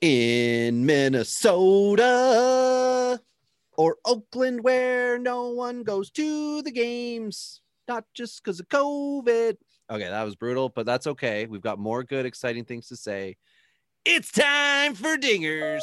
in Minnesota or Oakland, where no one goes to the games, not just because of COVID. Okay, that was brutal, but that's okay. We've got more good, exciting things to say. It's time for dingers.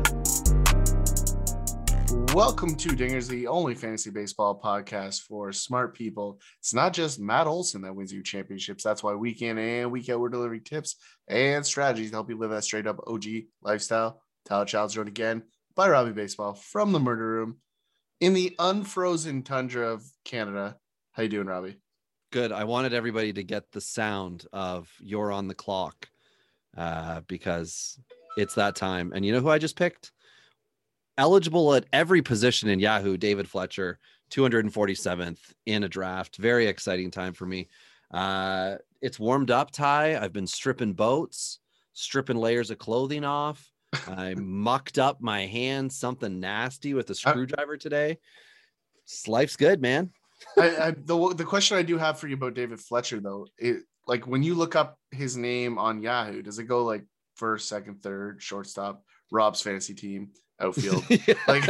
Welcome to Dingers, the only fantasy baseball podcast for smart people. It's not just Matt Olson that wins you championships. That's why week in and week out we're delivering tips and strategies to help you live that straight up OG lifestyle. Tyler Child's joined again by Robbie Baseball from the Murder Room in the unfrozen tundra of Canada. How you doing, Robbie? Good. I wanted everybody to get the sound of "You're on the clock" uh, because it's that time. And you know who I just picked? Eligible at every position in Yahoo, David Fletcher, 247th in a draft. Very exciting time for me. Uh, it's warmed up, Ty. I've been stripping boats, stripping layers of clothing off. I mucked up my hand, something nasty with a screwdriver today. Life's good, man. I, I, the the question I do have for you about David Fletcher though, it like when you look up his name on Yahoo, does it go like first, second, third, shortstop, Rob's fantasy team? outfield. like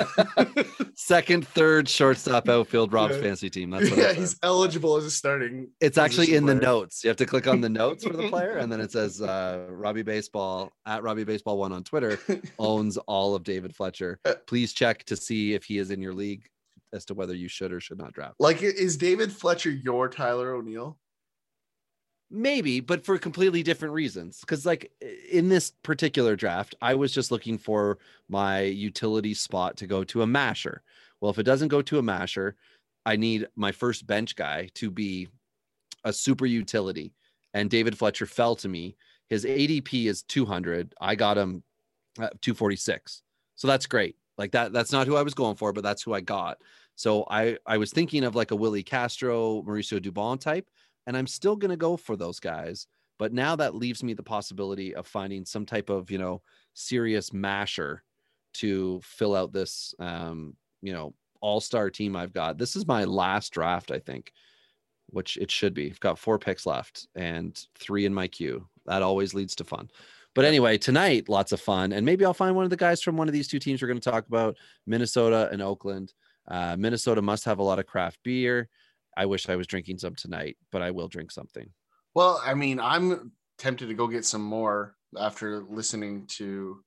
second, third, shortstop, outfield, Rob's yeah. fantasy team. That's yeah, he's eligible as a starting. It's actually in player. the notes. You have to click on the notes for the player, and then it says uh, Robbie Baseball at Robbie Baseball One on Twitter owns all of David Fletcher. Uh, Please check to see if he is in your league as to whether you should or should not draft. Like, is David Fletcher your Tyler O'Neill? Maybe but for completely different reasons. Because like in this particular draft i was just looking for my utility spot to go to a masher. Well if it doesn't go to a masher i need my first bench guy to be a super utility. And david fletcher fell to me. His adp is 200 i got him 246 so that's great. Like that that's not who i was going for but that's who i got. So i i was thinking of like a willi castro mauricio dubon type and I'm still going to go for those guys. But now that leaves me the possibility of finding some type of, you know, serious masher to fill out this, um, you know, all star team I've got. This is my last draft, I think, which it should be. I've got four picks left and three in my queue. That always leads to fun. But anyway, tonight, lots of fun. And maybe I'll find one of the guys from one of these two teams we're going to talk about Minnesota and Oakland. Uh, Minnesota must have a lot of craft beer. I wish I was drinking some tonight, but I will drink something. Well, I mean, I'm tempted to go get some more after listening to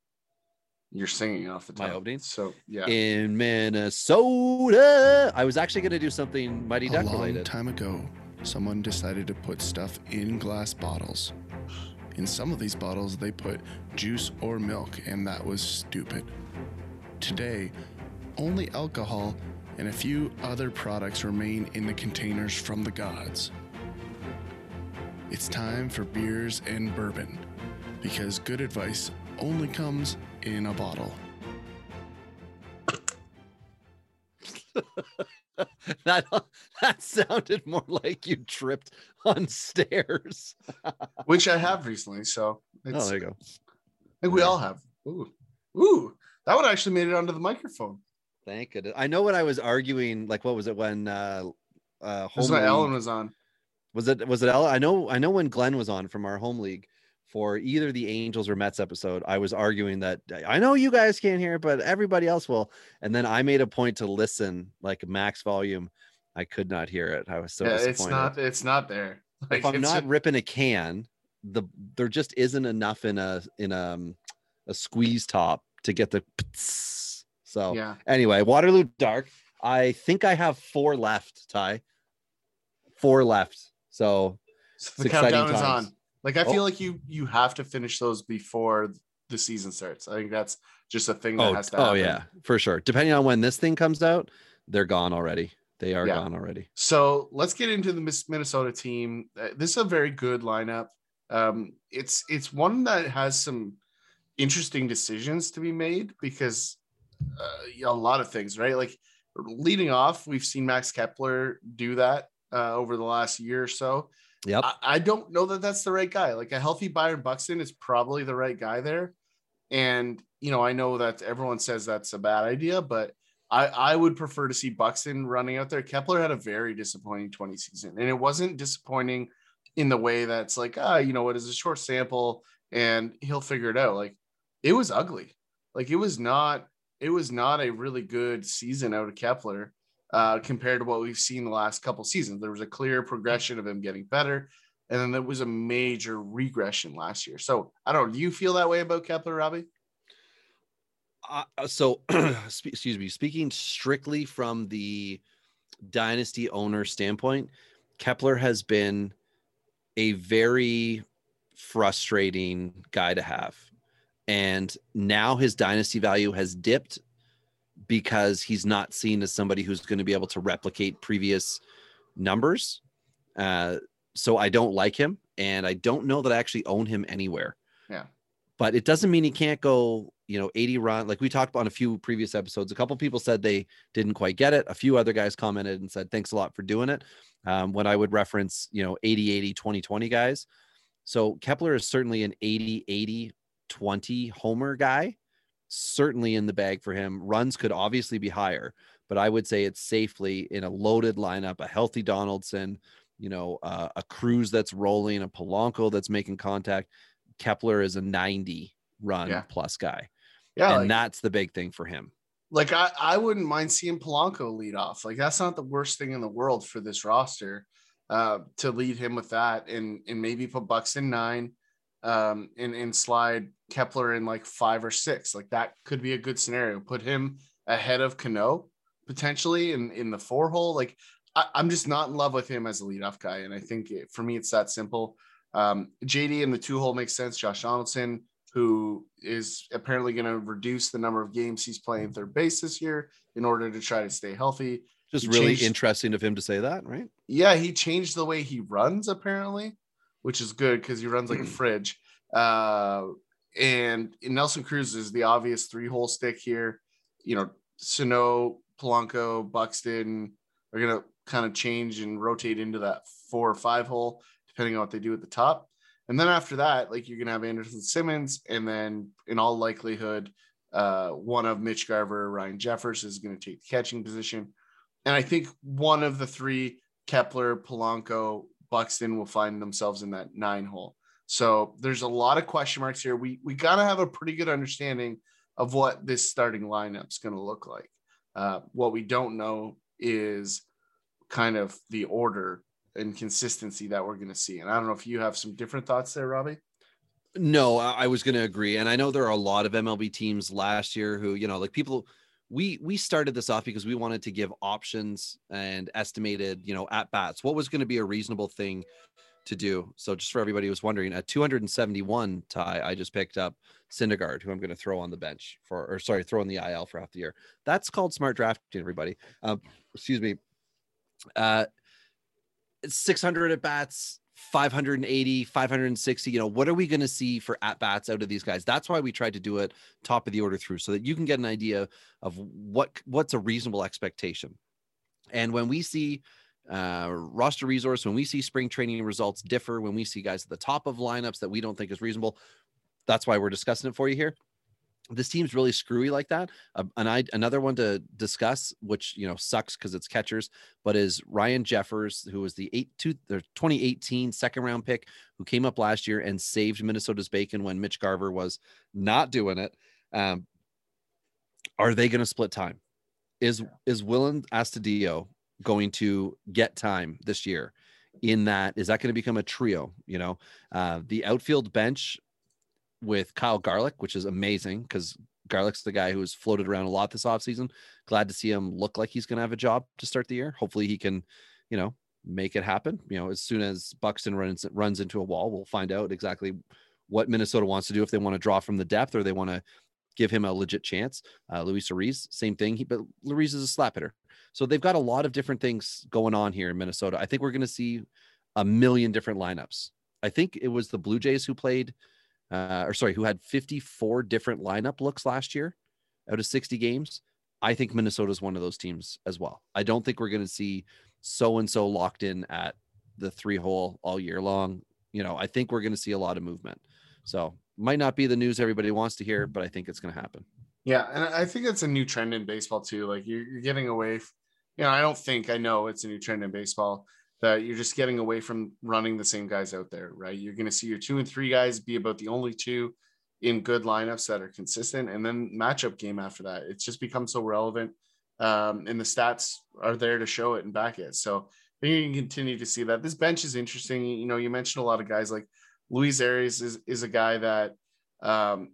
your singing off the top. My opening. So yeah. In Minnesota, I was actually going to do something Mighty Duck A long time ago, someone decided to put stuff in glass bottles. In some of these bottles, they put juice or milk, and that was stupid. Today, only alcohol and a few other products remain in the containers from the gods. It's time for beers and bourbon, because good advice only comes in a bottle. that that sounded more like you tripped on stairs. Which I have recently, so oh, there you go. I think we all have. Ooh, ooh, that one actually made it onto the microphone. Thank goodness. I know when I was arguing, like what was it when uh uh home league, Ellen was on. Was it was it Ellen? I know I know when Glenn was on from our home league for either the Angels or Mets episode, I was arguing that I know you guys can't hear, but everybody else will. And then I made a point to listen like max volume. I could not hear it. I was so yeah, it's not it's not there. Like, if I'm not just... ripping a can, the there just isn't enough in a in a, um, a squeeze top to get the so yeah. Anyway, Waterloo Dark. I think I have four left, Ty. Four left. So, so the countdown times. is on. Like I feel oh. like you you have to finish those before the season starts. I think that's just a thing that oh, has to happen. Oh yeah, for sure. Depending on when this thing comes out, they're gone already. They are yeah. gone already. So let's get into the Minnesota team. Uh, this is a very good lineup. Um, it's it's one that has some interesting decisions to be made because uh, a lot of things, right? Like leading off, we've seen Max Kepler do that uh, over the last year or so. Yep. I, I, don't know that that's the right guy. Like a healthy Byron Buxton is probably the right guy there. And, you know, I know that everyone says that's a bad idea, but I, I would prefer to see Buxton running out there. Kepler had a very disappointing 20 season, and it wasn't disappointing in the way that's like, ah, you know what, is a short sample and he'll figure it out. Like it was ugly. Like it was not, it was not a really good season out of Kepler uh, compared to what we've seen the last couple seasons. There was a clear progression of him getting better. And then there was a major regression last year. So I don't. Do you feel that way about Kepler, Robbie? Uh, so, excuse me, speaking strictly from the dynasty owner standpoint, Kepler has been a very frustrating guy to have. And now his dynasty value has dipped because he's not seen as somebody who's going to be able to replicate previous numbers. Uh, so I don't like him, and I don't know that I actually own him anywhere. Yeah. But it doesn't mean he can't go, you know, 80 run. Like we talked about on a few previous episodes. A couple people said they didn't quite get it. A few other guys commented and said, thanks a lot for doing it. Um, when I would reference, you know, 80, 80, 20, 20 guys. So Kepler is certainly an 80, 80, 20 homer guy certainly in the bag for him. Runs could obviously be higher, but I would say it's safely in a loaded lineup, a healthy Donaldson, you know, uh, a Cruz that's rolling, a Polanco that's making contact. Kepler is a 90 run yeah. plus guy. Yeah. And like, that's the big thing for him. Like I, I wouldn't mind seeing Polanco lead off. Like that's not the worst thing in the world for this roster uh, to lead him with that and and maybe put Buxton nine um, and, and slide Kepler in like five or six. Like that could be a good scenario. Put him ahead of Cano potentially in, in the four hole. Like I, am just not in love with him as a leadoff guy. And I think it, for me, it's that simple. Um, JD in the two hole makes sense. Josh Donaldson, who is apparently going to reduce the number of games he's playing third base this year in order to try to stay healthy. Just he really changed, interesting of him to say that, right? Yeah, he changed the way he runs apparently which is good because he runs like a fridge. Uh, and Nelson Cruz is the obvious three hole stick here. You know, Sano, Polanco, Buxton are going to kind of change and rotate into that four or five hole, depending on what they do at the top. And then after that, like you're going to have Andrelton Simmons, and then in all likelihood, uh, one of Mitch Garver, Ryan Jeffers is going to take the catching position. And I think one of the three, Kepler, Polanco, Buxton will find themselves in that nine hole. So there's a lot of question marks here. We we gotta have a pretty good understanding of what this starting lineup is going to look like. Uh, what we don't know is kind of the order and consistency that we're going to see. And I don't know if you have some different thoughts there, Robbie. No, I was going to agree, and I know there are a lot of MLB teams last year who, you know, like people we we started this off because we wanted to give options and estimated you know at bats what was going to be a reasonable thing to do. So just for everybody who's wondering at 271 tie i just picked up Syndergaard, who i'm going to throw on the bench for or sorry throw in the il for half the year. That's called smart drafting everybody. Um, excuse me. Uh 600 at bats 580, 560. You know, what are we going to see for at bats out of these guys? That's why we tried to do it top of the order through so that you can get an idea of what what's a reasonable expectation. And when we see uh, roster resource, when we see spring training results differ, when we see guys at the top of lineups that we don't think is reasonable, that's why we're discussing it for you here this team's really screwy like that. Uh, and I another one to discuss, which you know sucks because it's catchers, but is Ryan Jeffers, who was the eight two the 2018 second round pick, who came up last year and saved Minnesota's bacon when Mitch Garver was not doing it. Um, are they going to split time? Is is Willian Astudillo going to get time this year? In that, is that going to become a trio? You know, uh, the outfield bench with Kyle Garlick, which is amazing because Garlick's the guy who's floated around a lot this offseason. Glad to see him look like he's going to have a job to start the year. Hopefully he can, you know, make it happen. You know, as soon as Buxton runs runs into a wall, we'll find out exactly what Minnesota wants to do if they want to draw from the depth or they want to give him a legit chance. Uh, Luis Arraez, same thing. He, but Luis is a slap hitter. So they've got a lot of different things going on here in Minnesota. I think we're going to see a million different lineups. I think it was the Blue Jays who played uh, or sorry, who had 54 different lineup looks last year out of 60 games. I think Minnesota is one of those teams as well. I don't think we're going to see so and so locked in at the three hole all year long. You know, I think we're going to see a lot of movement. So might not be the news everybody wants to hear, but I think it's going to happen. Yeah, and I think it's a new trend in baseball too. Like you're, you're getting away. F- you know, I don't think I know it's a new trend in baseball that you're just getting away from running the same guys out there, right? You're going to see your two and three guys be about the only two in good lineups that are consistent, and then matchup game after that. It's just become so relevant, um, and the stats are there to show it and back it. So I think you can continue to see that. This bench is interesting. You know, you mentioned a lot of guys like Luis Arraez is is a guy that um,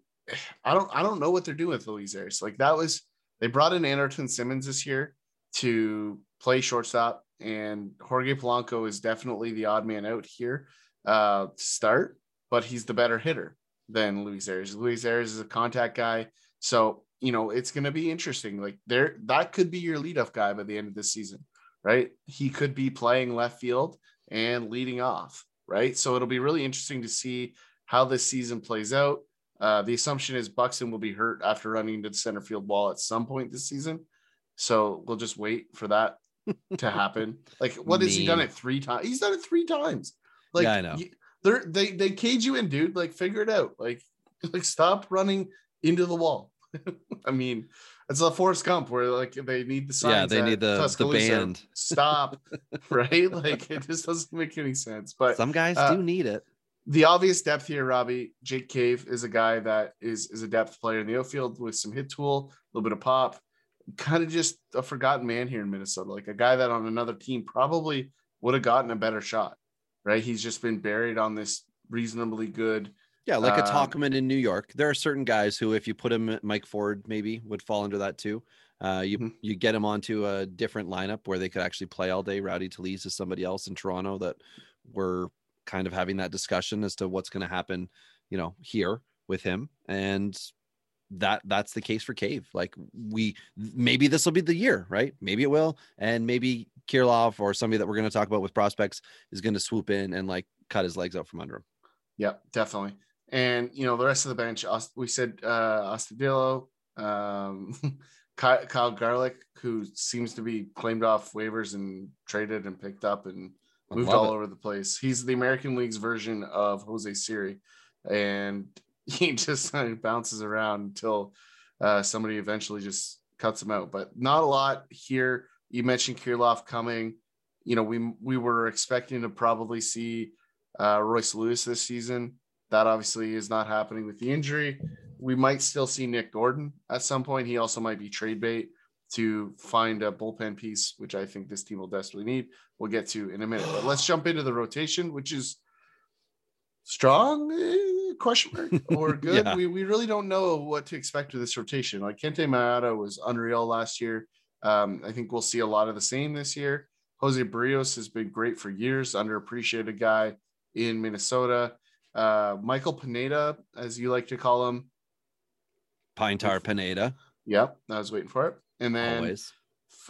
I don't I don't know what they're doing with Luis Arraez. Like that was they brought in Andrelton Simmons this year to play shortstop and Jorge Polanco is definitely the odd man out here uh, to start, but he's the better hitter than Luis Arraez. Luis Arraez is a contact guy, so you know it's going to be interesting. Like there, that could be your leadoff guy by the end of this season, right? He could be playing left field and leading off, right? So it'll be really interesting to see how this season plays out. Uh, the assumption is Buxton will be hurt after running into the center field wall at some point this season. So we'll just wait for that to happen. Like, what has he done it three times? He's done it three times. Like, Yeah, I know. you- they're they they cage you in, dude. Like, figure it out. Like, like stop running into the wall. I mean, it's a Forrest Gump where like they need the signs. Yeah, they need the- the band. Stop, right? Like it just doesn't make any sense. But Some guys uh, do need it. the obvious depth here, Robbie, Jake Cave is a guy that is is a depth player in the outfield with some hit tool, a little bit of pop. Kind of just a forgotten man here in Minnesota, like a guy that on another team probably would have gotten a better shot, right? He's just been buried on this reasonably good. Yeah, like a um, Tauchman in New York. There are certain guys who, if you put him at Mike Ford, maybe would fall into that too. Uh, you Mhm. you get him onto a different lineup where they could actually play all day. Rowdy Tellez is somebody else in Toronto that we're kind of having that discussion as to what's going to happen, you know, here with him. And that that's the case for Cave. Like we maybe this will be the year, right? Maybe it will, and maybe Kirilloff or somebody that we're going to talk about with prospects is going to swoop in and like cut his legs out from under him. Yeah, definitely. And you know the rest of the bench, we said uh Astudillo, um, Ky- Kyle Garlick, who seems to be claimed off waivers and traded and picked up and moved all it. over the place. He's the American League's version of Jose Siri, and he just bounces around until uh, somebody eventually just cuts him out. But not a lot here. You mentioned Kirilloff coming. You know, we we were expecting to probably see uh, Royce Lewis this season. That obviously is not happening with the injury. We might still see Nick Gordon at some point. He also might be trade bait to find a bullpen piece, which I think this team will desperately need. We'll get to in a minute. But let's jump into the rotation, which is strong eh, question mark or good. Yeah. We we really don't know what to expect with this rotation. Like Kenta Maeda was unreal last year. Um, I think we'll see a lot of the same this year. Jose Berrios has been great for years, underappreciated guy in Minnesota. Uh, Michael Pineda, as you like to call him. Pine Tar Pineda, Yep, I was waiting for it. And then always.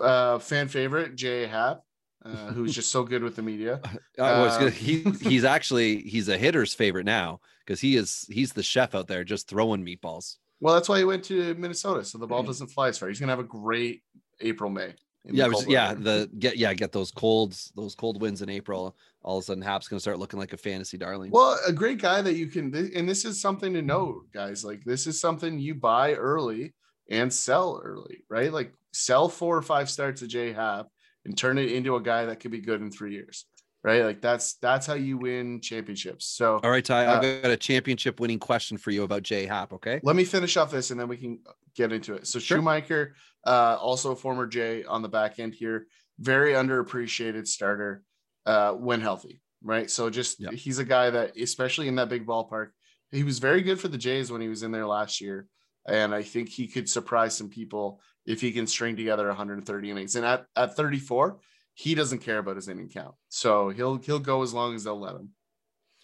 uh, fan favorite Jay Happ, uh, who's just so good with the media. I was gonna, Um, he he's actually he's a hitter's favorite now because he is he's the chef out there just throwing meatballs. Well, that's why he went to Minnesota, so the ball doesn't fly as far. He's gonna have a great April May. the Yeah, was, yeah, the get yeah get those colds those cold winds in April. All of a sudden, Happ's gonna start looking like a fantasy darling. Well, a great guy that you can, and this is something to know, guys. Like this is something you buy early and sell early, right? Like sell four or five starts of J Happ and turn it into a guy that could be good in three years, right? Like that's that's how you win championships. So All right, Ty, uh, I've got a championship winning question for you about Jay Happ. Okay, let me finish off this and then we can get into it. So Sure. Shoemaker, uh, also a former J on the back end here, very underappreciated starter uh, when healthy, right? So just he's a guy that, especially in that big ballpark, he was very good for the Jays when he was in there last year, and I think he could surprise some people if he can string together 130 innings. And at at 34, he doesn't care about his inning count, so he'll he'll go as long as they'll let him.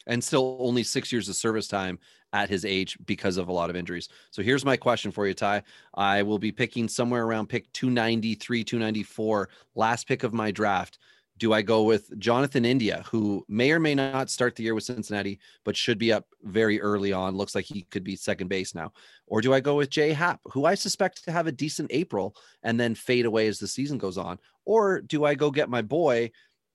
and still only six years of service time at his age because of a lot of injuries. So here's my question for you, Ty. I will be picking somewhere around pick 293, 294, last pick of my draft. Do I go with Jonathan India, who may or may not start the year with Cincinnati, but should be up very early on? Looks like he could be second base now. Or do I go with Jay Happ, who I suspect to have a decent April and then fade away as the season goes on? Or do I go get my boy,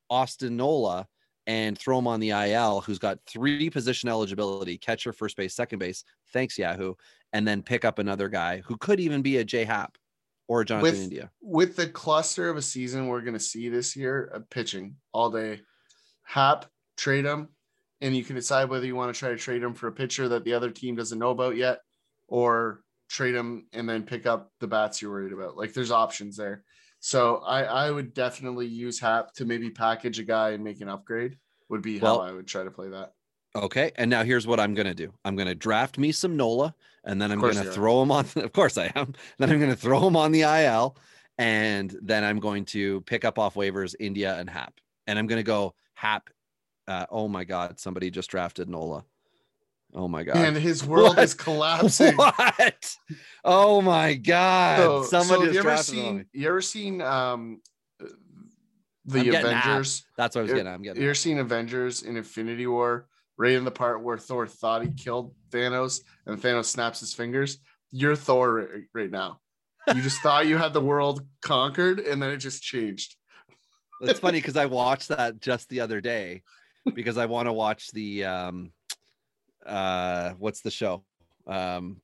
Austin Nola, and throw him on the IL, who's got three position eligibility catcher, first base, second base? Thanks, Yahoo. And then pick up another guy who could even be a Jay Happ or Jonathan with, India. With the cluster of a season we're going to see this year, of pitching all day, Happ, trade him, and you can decide whether you want to try to trade him for a pitcher that the other team doesn't know about yet, or trade him and then pick up the bats you're worried about. Like there's options there. So I, I would definitely use Happ to maybe package a guy and make an upgrade. Would be Well- how I would try to play that. Okay. And now here's what I'm going to do I'm going to draft me some NOLA and then I'm going to throw him on. Of course I am. Then I'm going to throw him on the IL and then I'm going to pick up off waivers India and Happ. And I'm going to go Happ. Uh, oh my God. Somebody just drafted NOLA. Oh my God. And his world What? is collapsing. what? Oh my God. So, Somebody so just you ever seen you ever seen um the I'm. Avengers? That's what I was getting. at. I'm getting. You're seeing Avengers in Infinity War, right in the part where Thor thought he killed Thanos and Thanos snaps his fingers. You're Thor right, right now. You just thought you had the world conquered and then it just changed. It's funny because I watched that just the other day because I want to watch the um uh what's the show? Um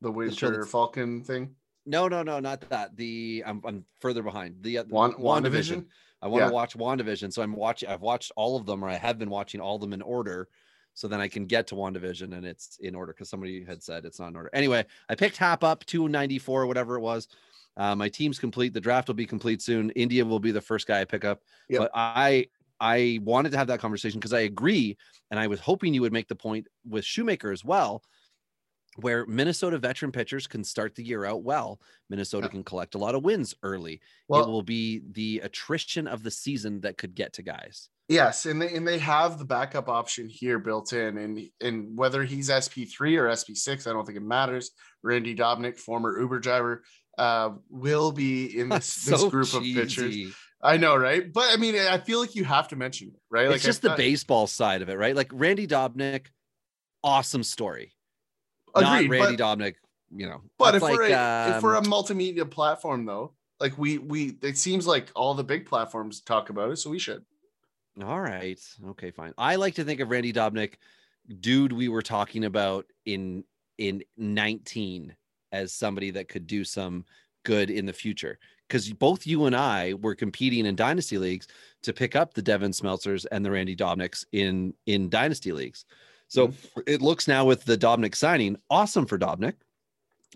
The Winter that's- Falcon thing. no no no not that. The I'm I'm further behind. The uh, Wan- WandaVision. WandaVision? I want to Yeah. watch WandaVision. So I'm watching I've watched all of them or I have been watching all of them in order. So then I can get to WandaVision and it's in order because somebody had said it's not in order. Anyway, I picked Happ up 294, whatever it was. Uh, my team's complete. The draft will be complete soon. India will be the first guy I pick up. Yep. But I I wanted to have that conversation because I agree, and I was hoping you would make the point with Shoemaker as well, where Minnesota veteran pitchers can start the year out well. Minnesota Yeah. can collect a lot of wins early. it will be the attrition of the season that could get to guys. yes, and they and they have the backup option here built in, and and whether he's SP three or SP six, I don't think it matters. Randy Dobnak, former Uber driver, uh, will be in this, this So group of pitchers. I know, right? But I mean, I feel like you have to mention it, right? It's I just the thought- baseball side of it, right? Like Randy Dobnak, awesome story. Agreed, Not Randy but, Dobnak, you know. but if that's we're like, a, if we're a um, multimedia platform, though, like we we it seems like all the big platforms talk about it, so we should. All right. Okay, fine. I like to think of Randy Dobnak, dude we were talking about in in 19 as somebody that could do some good in the future. Because both you and I were competing in dynasty leagues to pick up the Devin Smeltzers and the Randy Dobnaks in in dynasty leagues. So mm-hmm. it looks now with the Dobnak signing, awesome for Dobnak.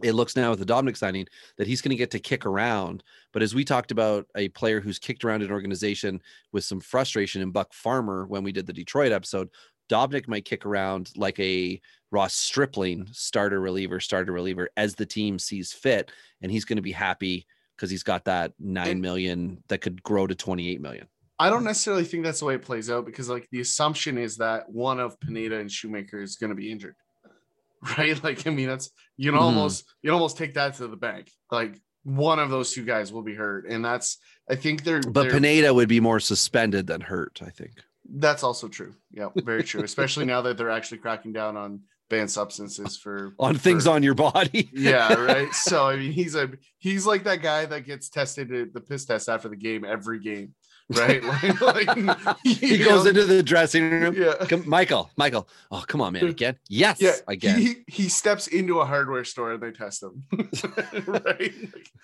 It looks now with the Dobnak signing that he's going to get to kick around. But as we talked about a player who's kicked around an organization with some frustration in Buck Farmer when we did the Detroit episode, Dobnak might kick around like a Ross Stripling starter reliever, starter reliever as the team sees fit. And he's going to be happy because he's got that nine million that could grow to 28 million. I don't necessarily think that's the way it plays out because like the assumption is that one of Pineda and Shoemaker is going to be injured, right? Like I mean, that's you can Mhm. almost you can almost take that to the bank. Like one of those two guys will be hurt, and that's I think they're But they're, Pineda would be more suspended than hurt, I think. That's also true. Yeah, very true. Especially now that they're actually cracking down on banned substances for On things for- on your body. yeah, right. So I mean, he's a he's like that guy that gets tested at the piss test after the game every game, right? Like, like he goes know, into the dressing room. yeah. Come, Michael, Michael. Oh, come on, man. Again. Yes. Yeah, Again. He, he steps into a hardware store and they test him. right?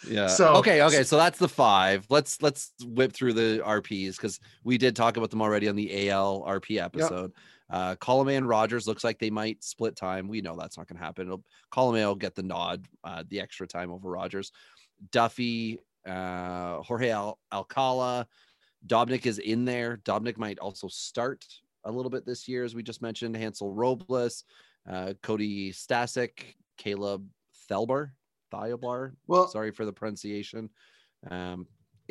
Yeah. so- okay, okay. So that's the five. Let's let's whip through the RPs because we did talk about them already on the AL RP episode. Uh Colomé and Rogers looks like they might split time. We know that's not gonna happen. It'll Colomé will get the nod, uh, the extra time over Rogers. Duffey, uh Jorge Al- Alcala, Dobnak is in there. Dobnak might also start a little bit this year, as we just mentioned. Hansel Robles, uh, Cody Stashak, Caleb Thelbar, Thielbar. well, Sorry for the pronunciation. Um,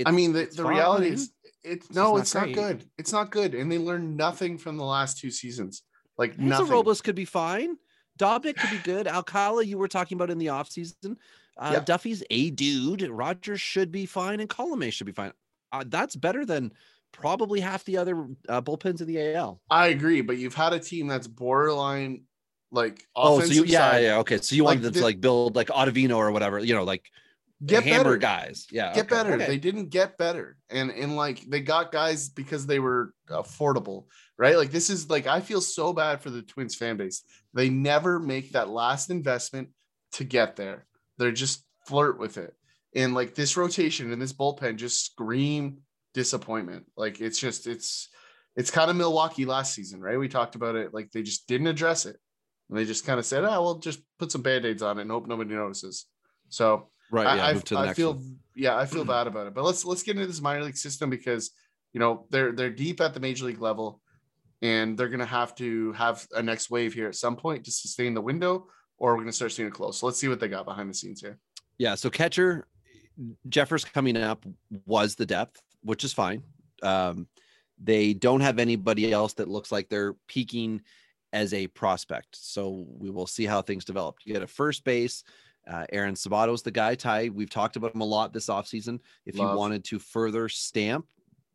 I mean, the, it's the reality is, it's just no, not it's not good. It's not good, and they learned nothing from the last two seasons. Like Hansel nothing. Robles could be fine. Dobnak could be good. Alcala, you were talking about in the offseason. Uh, Yeah. Duffey's a dude. Rogers should be fine, and Colomé should be fine. Uh, that's better than probably half the other uh, bullpens in the AL. I agree, but you've had a team that's borderline like Oh, so you, yeah, side. yeah, okay. So you Like wanted them to like build like Ottavino or whatever, you know, like get hammer better guys. Yeah, get okay, better. okay. They didn't get better, and and like they got guys because they were affordable, right? Like this is like I feel so bad for the Twins fan base. They never make that last investment to get there. They're just flirt with it, and like this rotation and this bullpen just scream disappointment. Like it's just it's it's kind of Milwaukee last season, right? We talked about it. Like they just didn't address it, and they just kind of said, "Oh, well, just put some band aids on it and hope nobody notices." So right. Yeah, I, I- move to the I next feel one. yeah, I feel bad about it. But let's let's get into this minor league system because you know they're they're deep at the major league level, and they're gonna have to have a next wave here at some point to sustain the window, or we're gonna start seeing it close. So let's see what they got behind the scenes here. Yeah, so catcher Jeffers coming up was the depth, which is fine. Um, they don't have anybody else that looks like they're peaking as a prospect. So we will see how things develop. You get a first base. Uh, Aaron Sabato's the guy. Ty, we've talked about him a lot this offseason. If Love. you wanted to further stamp,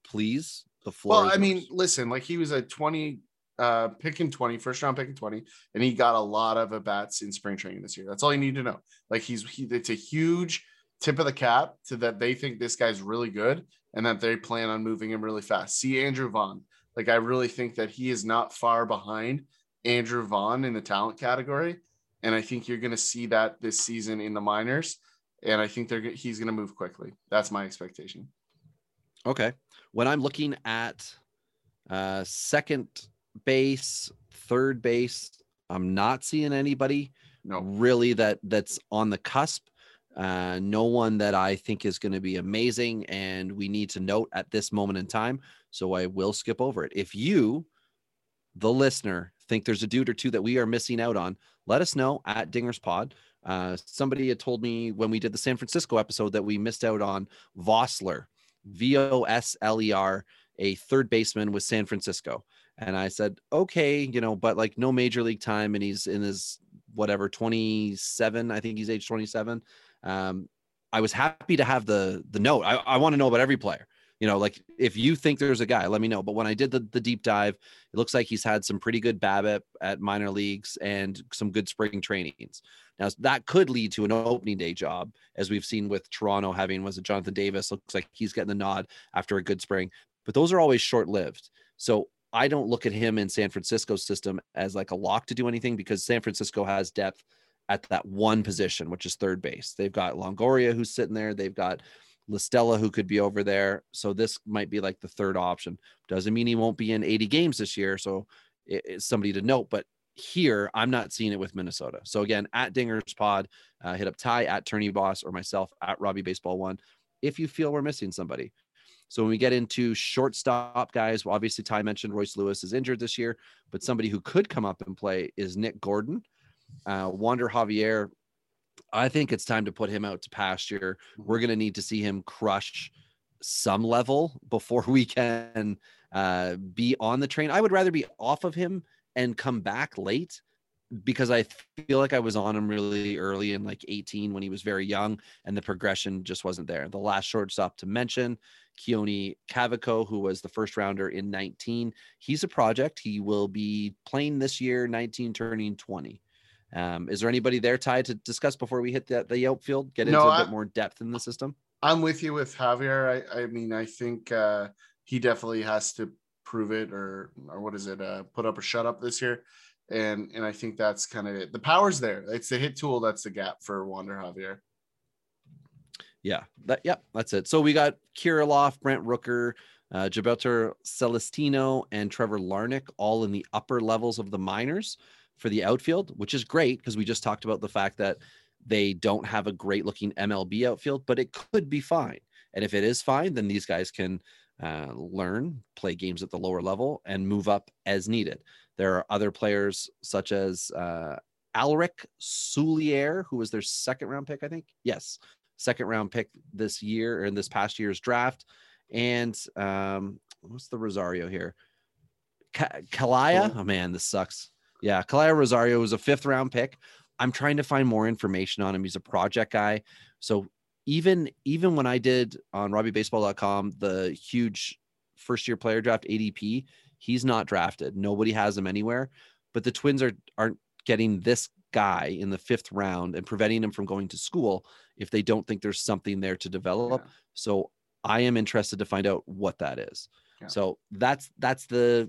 please, the floor. Well, I mean, yours. listen, like he was a 20 uh pick in 20, first round pick in 20, and he got a lot of at bats in spring training this year. That's all you need to know. Like he's he, it's a huge tip of the cap to that they think this guy's really good and that they plan on moving him really fast. See Andrew Vaughn. Like I really think that he is not far behind Andrew Vaughn in the talent category. And I think you're going to see that this season in the minors. And I think they're he's going to move quickly. That's my expectation. Okay. When I'm looking at uh, second base, third base, I'm not seeing anybody No, really that that's on the cusp. Uh, no one that I think is going to be amazing, and we need to note at this moment in time. So I will skip over it. If you, the listener, think there's a dude or two that we are missing out on, let us know at Dingers Pod. Uh, somebody had told me when we did the San Francisco episode that we missed out on Vosler, V O S L E R, a third baseman with San Francisco. And I said, okay, you know, but like no major league time, and he's in his whatever 27. I think he's age 27. Um, I was happy to have the the note. I, I want to know about every player. You know, like if you think there's a guy, let me know. But when I did the, the deep dive, it looks like he's had some pretty good BABIP at minor leagues and some good spring trainings. Now that could lead to an opening day job, as we've seen with Toronto having was it Jonathan Davis. Looks like he's getting the nod after a good spring, but those are always short lived. So I don't look at him in San Francisco's system as like a lock to do anything because San Francisco has depth at that one position, which is third base. They've got Longoria who's sitting there. They've got La Stella who could be over there. So this might be like the third option. Doesn't mean he won't be in 80 games this year. So it- it's somebody to note. But here, I'm not seeing it with Minnesota. So again, at Dingers Pod, uh, hit up Ty at Tourney Boss or myself at Robbie Baseball One if you feel we're missing somebody. So when we get into shortstop guys, well, obviously Ty mentioned Royce Lewis is injured this year, but somebody who could come up and play is Nick Gordon. Uh, Wander Javier, I think it's time to put him out to pasture. We're going to need to see him crush some level before we can uh, be on the train. I would rather be off of him and come back late because I feel like I was on him really early in like 18 when he was very young and the progression just wasn't there. The last shortstop to mention, Keoni Cavaco, who was the first rounder in 19. He's a project. He will be playing this year, 19 turning 20. Um, is there anybody there tied to discuss before we hit the, the outfield? Get into No, a bit more depth in the system. I'm with you with Javier. I, I mean, I think uh, he definitely has to prove it, or or what is it? Uh, put up or shut up this year, and and I think that's kind of it. The power's there. It's the hit tool that's the gap for Wander Javier. Yeah, that yeah, that's it. So we got Kirilloff, Brent Rooker, uh, Gilberto Celestino, and Trevor Larnach all in the upper levels of the minors for the outfield, which is great because we just talked about the fact that they don't have a great looking MLB outfield, but it could be fine. And if it is fine, then these guys can uh, learn, play games at the lower level, and move up as needed. There are other players such as uh, Alerick Soularie, who was their second round pick, I think. Yes, second round pick this year or in this past year's draft. And um, what's the Rosario here? Ka- Kalaya. Oh man, this sucks. Yeah, Kalaya Rosario was a fifth round pick. I'm trying to find more information on him. He's a project guy. So even even when I did on RobbieBaseball.com the huge first year player draft ADP. He's not drafted. Nobody has him anywhere. But the Twins are aren't getting this guy in the fifth round and preventing him from going to school if they don't think there's something there to develop. Yeah. So I am interested to find out what that is. Yeah. So that's that's the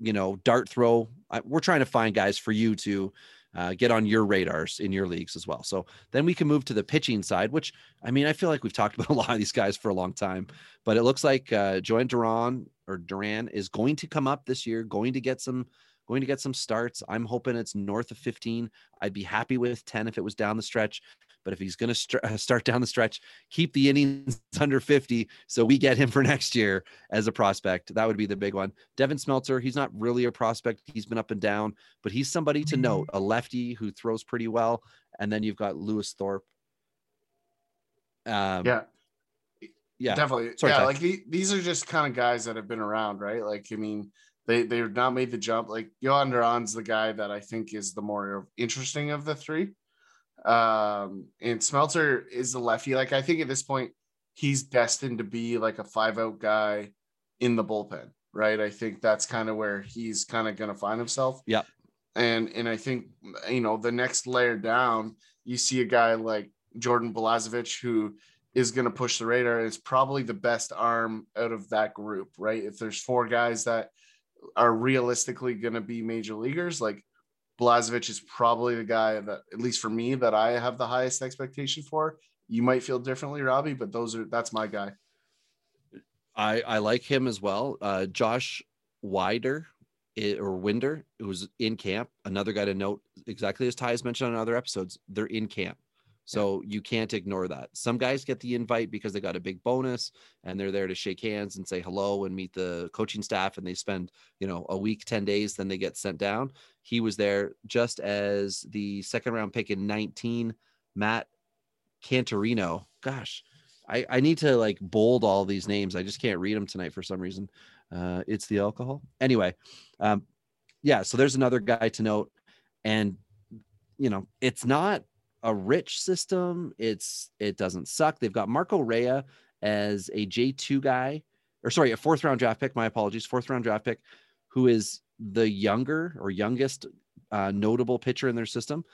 you know dart throw. I, we're trying to find guys for you to uh, get on your radars in your leagues as well. So then we can move to the pitching side, which I mean I feel like we've talked about a lot of these guys for a long time, but it looks like uh, Jhoan Duran or Duran is going to come up this year, going to get some going to get some starts. I'm hoping it's north of 15. I'd be happy with 10 if it was down the stretch. But if he's going to st- start down the stretch, keep the innings under 50 so we get him for next year as a prospect. That would be the big one. Devin Smeltzer, he's not really a prospect. He's been up and down, but he's somebody to note, a lefty who throws pretty well. And then you've got Lewis Thorpe. Um, Yeah, yeah. definitely. Sorry, yeah, Ty. like the, these are just kind of guys that have been around, right? Like, I mean, they they've not made the jump. Like Jhoan Duran's the guy that I think is the more interesting of the three. Um, and Smeltzer is the lefty. Like, I think at this point, he's destined to be like a five out guy in the bullpen, right? I think that's kind of where he's kind of going to find himself. Yeah. And and I think you know the next layer down, you see a guy like Jordan Balazovic who is going to push the radar. Is probably the best arm out of that group, right? If there's four guys that are realistically going to be major leaguers, like Balazovic is probably the guy that, at least for me, that I have the highest expectation for. You might feel differently, Robbie, but those are that's my guy. I I like him as well. Uh, Josh Wider i- or Winder, who was in camp. Another guy to note, exactly as Ty has mentioned on other episodes, they're in camp. So you can't ignore that. Some guys get the invite because they got a big bonus and they're there to shake hands and say hello and meet the coaching staff and they spend, you know, a week, 10 days, then they get sent down. He was there just as the second round pick in 19, Matt Canterino. Gosh, I, I need to like bold all these names. I just can't read them tonight for some reason. Uh, it's the alcohol. Anyway, um, yeah. So there's another guy to note, and you know, it's not a rich system. It's it doesn't suck. They've got Marco Rea as a J two guy, or sorry, a fourth round draft pick. My apologies, fourth round draft pick, who is the younger or youngest uh, notable pitcher in their system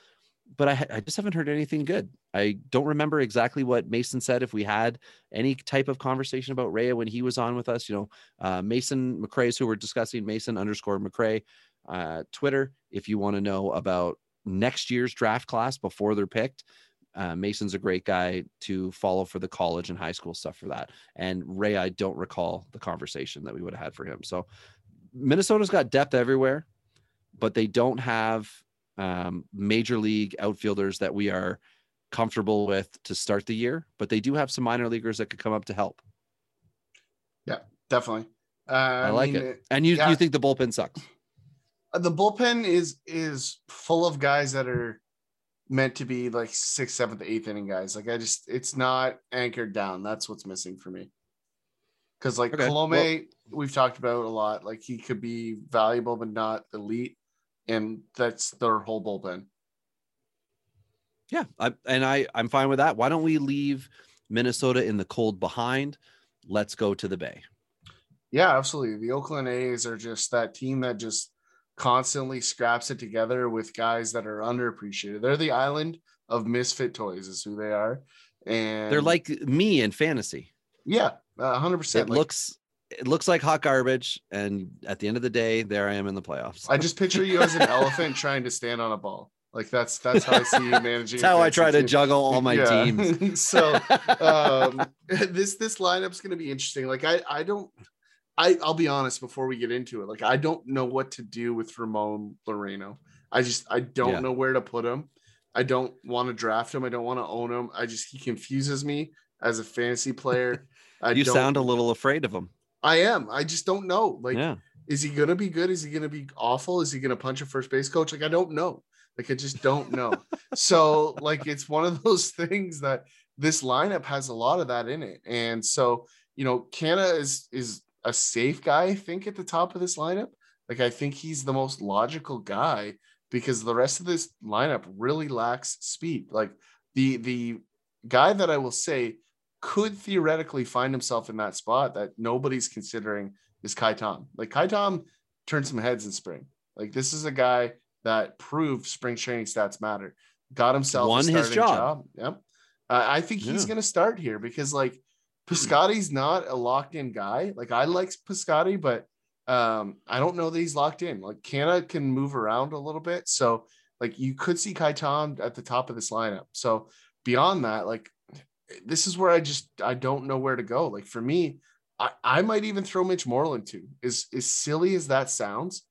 but I, I just haven't heard anything good. I don't remember exactly what Mason said. If we had any type of conversation about Rhea when he was on with us, you know, uh, Mason McCrae's who we're discussing, Mason underscore McCrae, uh, Twitter. If you want to know about next year's draft class before they're picked, uh, Mason's a great guy to follow for the college and high school stuff for that. And Ray, I don't recall the conversation that we would have had for him. So Minnesota's got depth everywhere, but they don't have um, major league outfielders that we are comfortable with to start the year, but they do have some minor leaguers that could come up to help. Yeah, definitely. Uh, I, like mean, it. And you, yeah. you think the bullpen sucks? The bullpen is is full of guys that are meant to be like sixth, seventh, eighth inning guys. Like I just, it's not anchored down. That's what's missing for me. Because like Okay, Colome, well- we've talked about a lot. Like he could be valuable, but not elite, and that's their whole bullpen. Yeah, I, and I I'm fine with that. Why don't we leave Minnesota in the cold behind? Let's go to the Bay. Yeah, absolutely. The Oakland A's are just that team that just constantly scraps it together with guys that are underappreciated. They're the island of misfit toys, is who they are. And They're like me in fantasy. yeah, hundred It percent. Like, looks it looks like hot garbage, and at the end of the day, there I am in the playoffs. I just picture you as an elephant trying to stand on a ball. Like that's that's how I see you managing. That's how I try to team. juggle all my Yeah. teams. so um this this lineup's going to be interesting like i i don't i i'll be honest before we get into it like i don't know what to do with ramon laureano i just i don't Yeah. know where to put him i don't want to draft him i don't want to own him i just he confuses me as a fantasy player i you sound a little afraid of him. i am i just don't know like yeah. is he gonna be good? Is he gonna be awful? Is he gonna punch a first base coach? Like I don't know. Like I just don't know. so like it's one of those things that this lineup has a lot of that in it. And so, you know, Canha is is a safe guy, I think, at the top of this lineup. Like I think he's the most logical guy because the rest of this lineup really lacks speed. Like the the guy that I will say could theoretically find himself in that spot that nobody's considering is Ka'ai Tom. Like Ka'ai Tom turned some heads in spring. Like this is a guy that proved spring training stats matter. Got himself Won his starting job. Yep. Uh, I think he's Yeah. going to start here because like Piscotty's not a locked in guy. Like I like Piscotty, but um, I don't know that he's locked in. Like Canha can move around a little bit. So like you could see Ka'ai Tom at the top of this lineup. So beyond that, like this is where I just I don't know where to go. Like for me, I, I might even throw Mitch Moreland too. Is as silly as that sounds,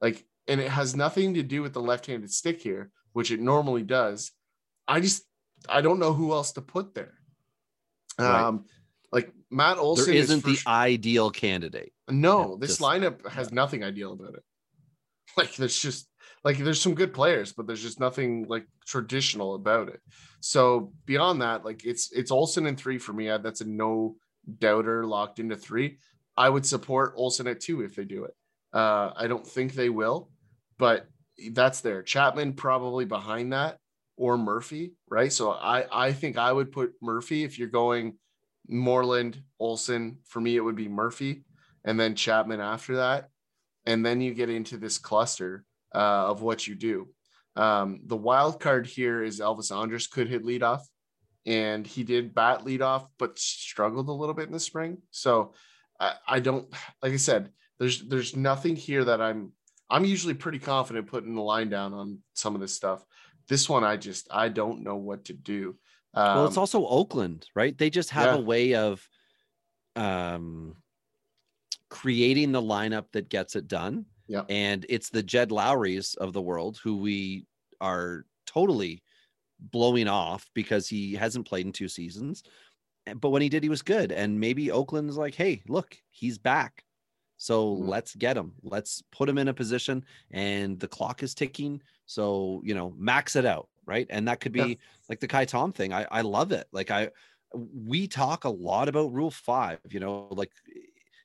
like, and it has nothing to do with the left-handed stick here, which it normally does. I just I don't know who else to put there. Right. Um, like Matt Olson There is isn't for the ideal candidate. no, this just- lineup has nothing ideal about it. Like there's just like there's some good players, but there's just nothing like traditional about it. So beyond that, like it's it's Olson and three for me. That's a no doubter locked into three. I would support Olson at two if they do it. Uh, I don't think they will, but that's there. Chapman probably behind that or Murphy, right? So I I think I would put Murphy if you're going Moreland, Olson. For me, it would be Murphy, and then Chapman after that, and then you get into this cluster uh, of what you do. Um, the wild card here is Elvis Andrus could hit leadoff, and he did bat leadoff, but struggled a little bit in the spring. So I, I don't like I said, there's there's nothing here that I'm I'm usually pretty confident putting the line down on some of this stuff. This one I just I don't know what to do. Um, well, it's also Oakland, right? They just have yeah. a way of um creating the lineup that gets it done. Yeah. And it's the Jed Lowries of the world who we are totally blowing off because he hasn't played in two seasons. But when he did, he was good. And maybe Oakland's like, hey, look, he's back. So Mhm. let's get him. Let's put him in a position and the clock is ticking. So, you know, max it out. Right. And that could be Yeah. like the Ka'ai Tom thing. I, I love it. Like I we talk a lot about rule five, you know, like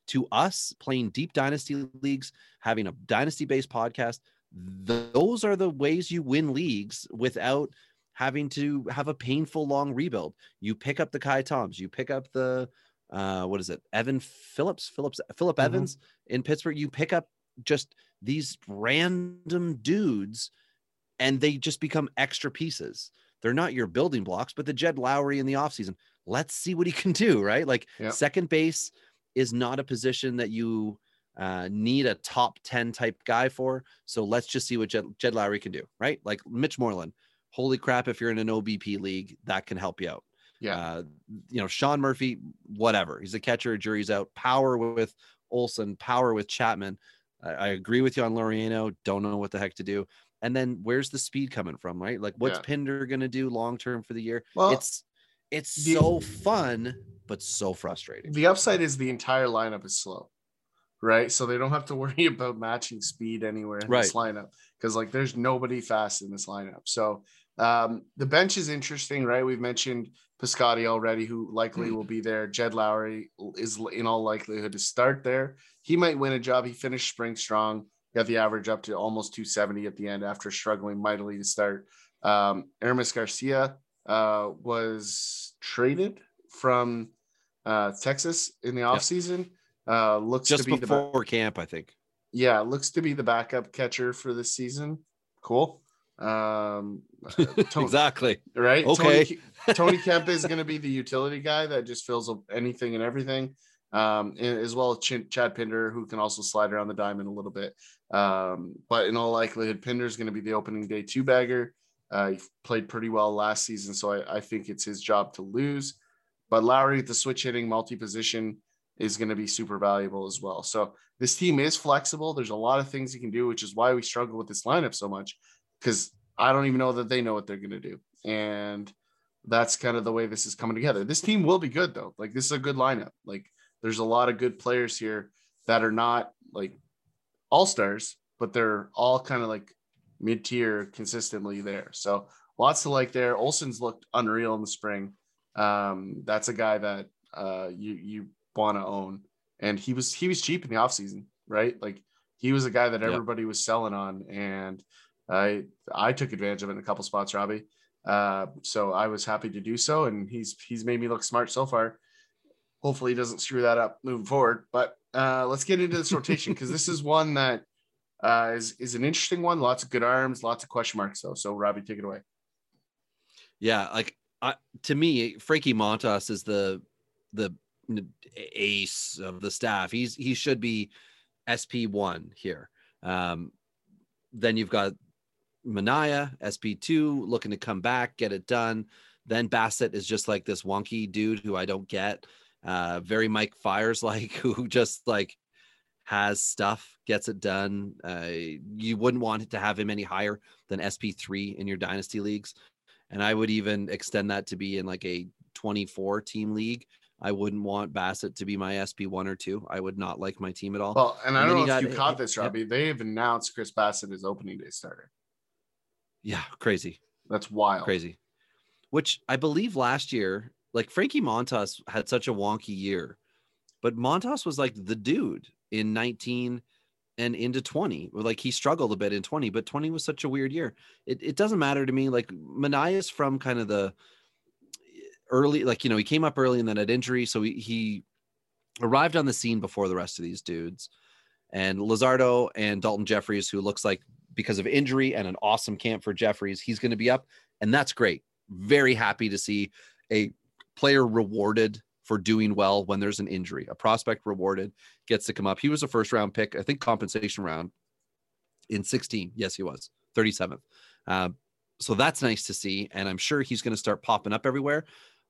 to us playing deep dynasty leagues, having a dynasty based podcast, those are the ways you win leagues without having to have a painful long rebuild. You pick up the Ka'ai Toms, you pick up the uh what is it, Evan Phillips, Phillips, Philip Mhm. Evans in Pittsburgh. You pick up just these random dudes and they just become extra pieces. They're not your building blocks, but the Jed Lowrie in the offseason. Let's see what he can do, right? Like Yep. second base is not a position that you uh, need a top 10 type guy for. So let's just see what Jed, Jed Lowrie can do, right? Like Mitch Moreland. Holy crap, if you're in an OBP league, that can help you out. Yeah. Uh, you know, Sean Murphy, whatever. He's a catcher, jury's out. Power with Olson, power with Chapman. I, I agree with you on Laureano. Don't know what the heck to do. And then where's the speed coming from, right? Like what's Yeah. Pinder gonna do long term for the year? Well, it's it's the- so fun, but so frustrating. the upside is the entire lineup is slow, right? So they don't have to worry about matching speed anywhere in this lineup because like there's nobody fast in this lineup. So um, the bench is interesting, right? We've mentioned Piscotty already, who likely will be there. Jed Lowrie is in all likelihood to start there. He might win a job. He finished spring strong, got the average up to almost 270 at the end after struggling mightily to start. Um, Aramis Garcia uh, was traded from uh, Texas in the offseason. Uh, looks Just to be the ba- before camp, I think. yeah, looks to be the backup catcher for this season. Cool. Um, uh, Tony- exactly. right? Okay. Tony, Tony Kemp is going to be the utility guy that just fills up anything and everything, um, as well as Ch- Chad Pinder, who can also slide around the diamond a little bit. Um, but in all likelihood, Pinder is going to be the opening day two bagger. Uh, he played pretty well last season, so I, I think it's his job to lose. But Lowrie, the switch hitting multi position, is going to be super valuable as well. So this team is flexible. There's a lot of things you can do, which is why we struggle with this lineup so much because I don't even know that they know what they're going to do. And that's kind of the way this is coming together. This team will be good though. Like this is a good lineup. Like there's a lot of good players here that are not like all stars, but they're all kind of like mid tier consistently there. So lots to like there. Olson's looked unreal in the spring. Um, that's a guy that uh, you you want to own, and he was he was cheap in the offseason, right? Like he was a guy that Yep. everybody was selling on, and I I took advantage of it in a couple spots, Robbie. Uh, so I was happy to do so, and he's he's made me look smart so far. hopefully he doesn't screw that up moving forward. But uh, let's get into this rotation because this is one that uh, is is an interesting one. Lots of good arms, lots of question marks though. So Robbie, take it away. Yeah, like I, to me, Frankie Montas is the the ace of the staff. He's he should be SP one here. Um, then you've got Manaea, SP two, looking to come back, get it done. Then Bassitt is just like this wonky dude who I don't get. Uh, very Mike Fiers like, who just like has stuff, gets it done. Uh, you wouldn't want to have him any higher than SP3 in your dynasty leagues. And I would even extend that to be in like a 24 team league. I wouldn't want Bassitt to be my SP one or two. I would not like my team at all. Well, and, and I don't know if got, you caught this, Robbie. Yep. They have announced Chris Bassitt as opening day starter. Yeah, crazy. That's wild. Crazy. Which I believe last year, like Frankie Montas had such a wonky year, but Montas was like the dude in 19 and into 20. Like he struggled a bit in 20, but 20 was such a weird year. It, it doesn't matter to me. Like Manaea's from kind of the early, like, you know, he came up early and then had injury. So he, he arrived on the scene before the rest of these dudes. And Luzardo and Dalton Jefferies, who looks like because of injury and an awesome camp for Jefferies, he's going to be up. And that's great. Very happy to see a player rewarded for doing well when there's an injury. A prospect rewarded gets to come up. He was a first round pick, I think compensation round in 16. Yes, he was 37th. Uh, so that's nice to see. And I'm sure he's going to start popping up everywhere.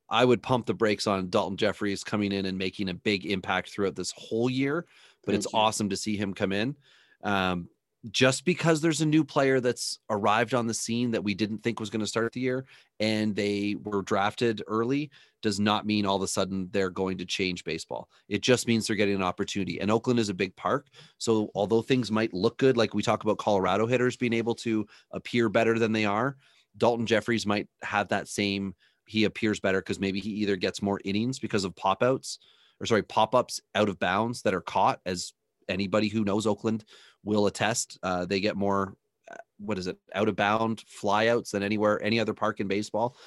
I would pump the brakes on Dalton Jefferies coming in and making a big impact throughout this whole year. But Thank it's you. awesome to see him come in. Um, just because there's a new player that's arrived on the scene that we didn't think was going to start the year and they were drafted early does not mean all of a sudden they're going to change baseball. It just means they're getting an opportunity. And Oakland is a big park. So although things might look good, like we talk about Colorado hitters being able to appear better than they are, Dalton Jefferies might have that same he appears better because maybe he either gets more innings because of pop outs or sorry, pop ups out of bounds that are caught as anybody who knows Oakland will attest. Uh, they get more, uh, what is it, out of bound flyouts than anywhere, any other park in baseball.